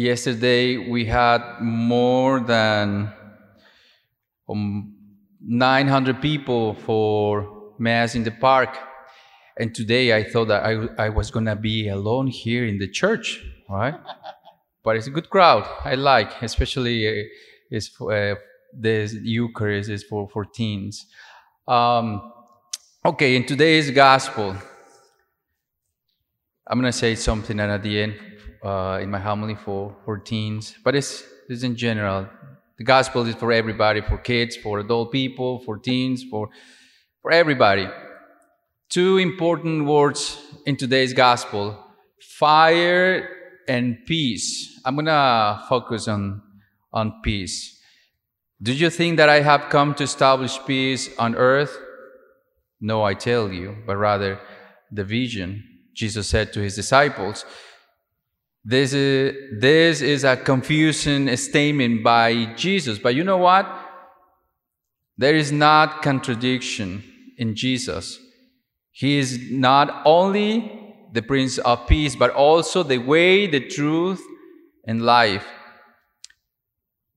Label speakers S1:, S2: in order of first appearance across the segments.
S1: yesterday we had more than um, 900 people for mass in the park. And today I thought that I, I was going to be alone here in the church, right? but it's a good crowd. I like, especially uh, is uh, the Eucharist is for, for teens. Um, okay, in today's gospel, I'm going to say something and at the end uh, in my homily for, for teens, but it's, it's in general. The gospel is for everybody, for kids, for adult people, for teens, for, for everybody. Two important words in today's gospel fire and peace. I'm going to focus on, on peace. Do you think that I have come to establish peace on earth? No, I tell you, but rather division. Jesus said to his disciples, this is, this is a confusing statement by Jesus, but you know what? There is not contradiction in Jesus. He is not only the Prince of Peace, but also the way, the truth, and life.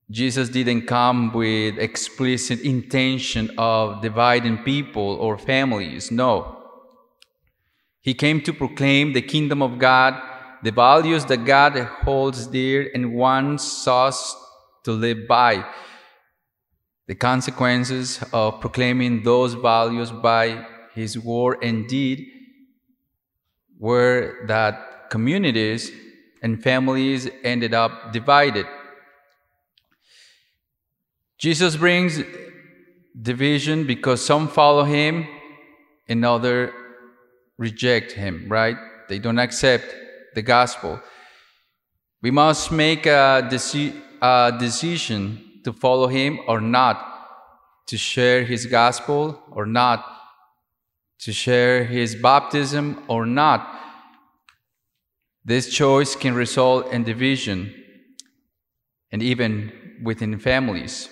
S1: Jesus didn't come with explicit intention of dividing people or families. No. He came to proclaim the kingdom of God the values that God holds dear and wants us to live by. The consequences of proclaiming those values by His word and deed were that communities and families ended up divided. Jesus brings division because some follow him and others reject him, right? They don't accept the gospel. We must make a, deci- a decision to follow him or not, to share his gospel or not, to share his baptism or not. This choice can result in division and even within families.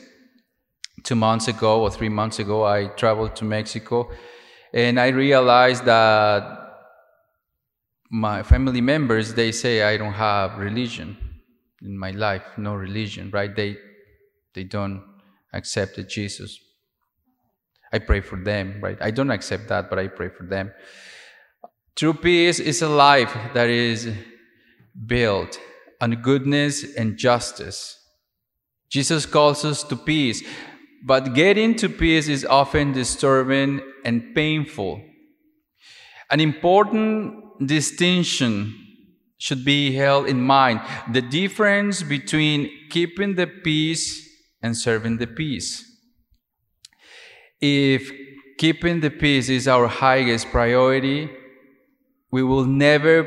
S1: Two months ago or three months ago, I traveled to Mexico and I realized that my family members they say i don't have religion in my life no religion right? They they don't accept jesus. I pray for them right? I don't accept that but i pray for them. True peace is a life that is built on goodness and justice. Jesus calls us to peace but getting to peace is often disturbing and painful. An important distinction should be held in mind the difference between keeping the peace and serving the peace. If keeping the peace is our highest priority, we will never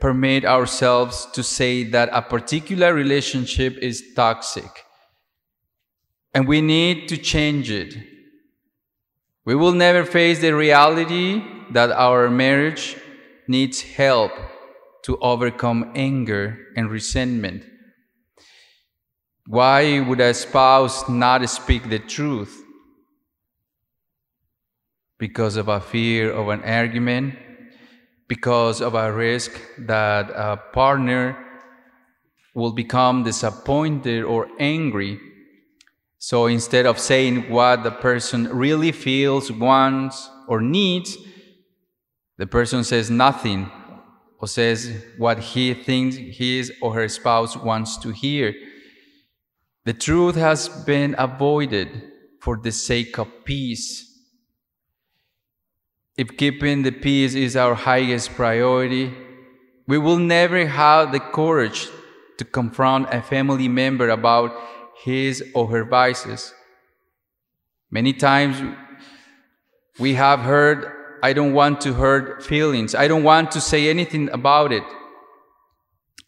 S1: permit ourselves to say that a particular relationship is toxic. And we need to change it. We will never face the reality that our marriage needs help to overcome anger and resentment. Why would a spouse not speak the truth? Because of a fear of an argument, because of a risk that a partner will become disappointed or angry. So instead of saying what the person really feels, wants, or needs, the person says nothing or says what he thinks his or her spouse wants to hear. The truth has been avoided for the sake of peace. If keeping the peace is our highest priority, we will never have the courage to confront a family member about his or her vices. Many times we have heard I don't want to hurt feelings. I don't want to say anything about it.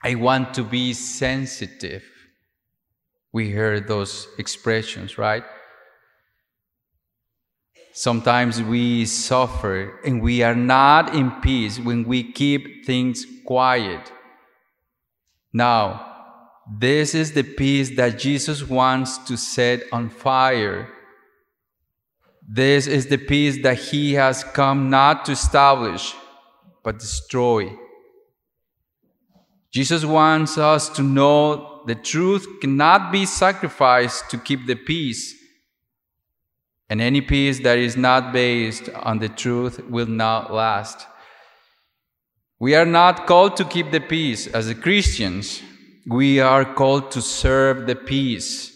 S1: I want to be sensitive. We hear those expressions, right? Sometimes we suffer and we are not in peace when we keep things quiet. Now, this is the peace that Jesus wants to set on fire this is the peace that he has come not to establish, but destroy. Jesus wants us to know the truth cannot be sacrificed to keep the peace. And any peace that is not based on the truth will not last. We are not called to keep the peace as Christians. We are called to serve the peace.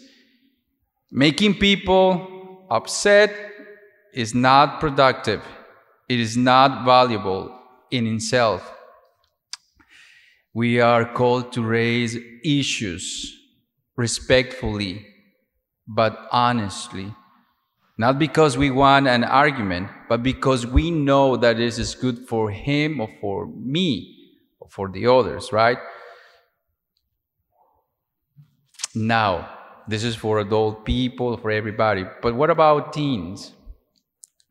S1: Making people upset is not productive. It is not valuable in itself. We are called to raise issues respectfully, but honestly. Not because we want an argument, but because we know that this is good for him or for me or for the others, right? Now, this is for adult people, for everybody. But what about teens?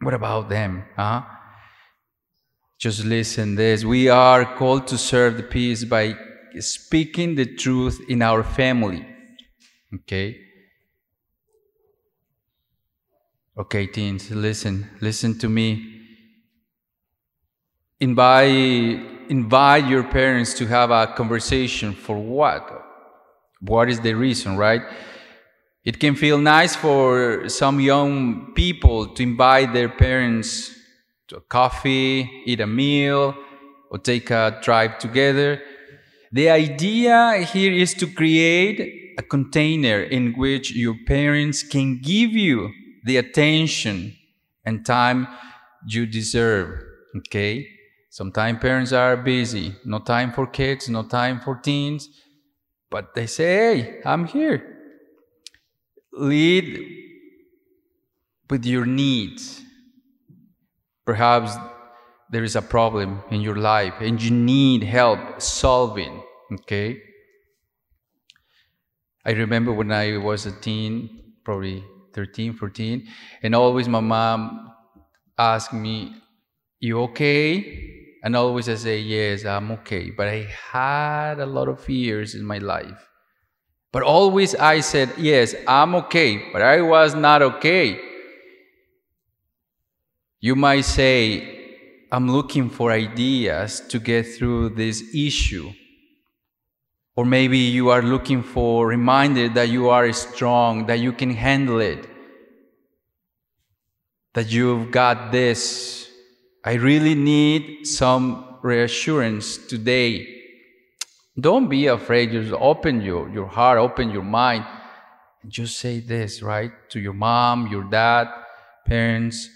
S1: What about them? Huh? Just listen this. We are called to serve the peace by speaking the truth in our family. Okay? Okay, teens, listen. Listen to me. Invite, invite your parents to have a conversation for what? What is the reason, right? It can feel nice for some young people to invite their parents to a coffee, eat a meal, or take a drive together. The idea here is to create a container in which your parents can give you the attention and time you deserve. Okay? Sometimes parents are busy, no time for kids, no time for teens, but they say, hey, I'm here. Lead with your needs Perhaps there is a problem in your life and you need help solving, okay? I remember when I was a teen, probably 13, 14, and always my mom asked me, You okay? And always I say, Yes, I'm okay. But I had a lot of fears in my life. But always I said, Yes, I'm okay. But I was not okay. You might say, I'm looking for ideas to get through this issue. Or maybe you are looking for reminder that you are strong, that you can handle it, that you've got this. I really need some reassurance today. Don't be afraid. Just open your, your heart, open your mind. Just say this, right? To your mom, your dad, parents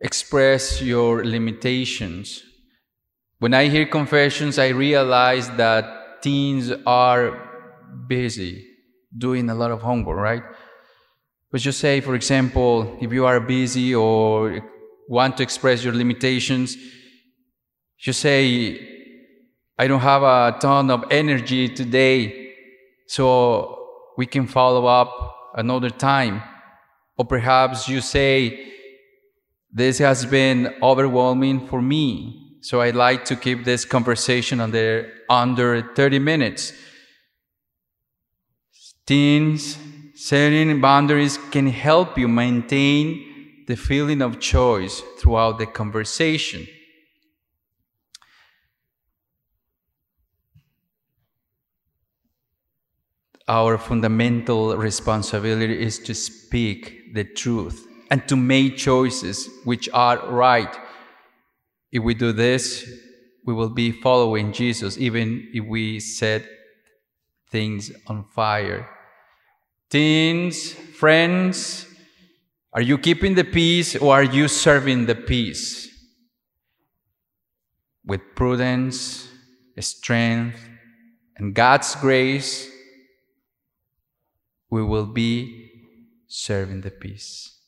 S1: express your limitations. When I hear confessions, I realize that teens are busy doing a lot of homework, right? But just say, for example, if you are busy or want to express your limitations, just say, I don't have a ton of energy today, so we can follow up another time. Or perhaps you say, this has been overwhelming for me. So I'd like to keep this conversation under, under 30 minutes. Teens, setting boundaries can help you maintain the feeling of choice throughout the conversation. Our fundamental responsibility is to speak the truth and to make choices which are right. If we do this, we will be following Jesus, even if we set things on fire. Teens, friends, are you keeping the peace or are you serving the peace? With prudence, strength, and God's grace, we will be serving the peace.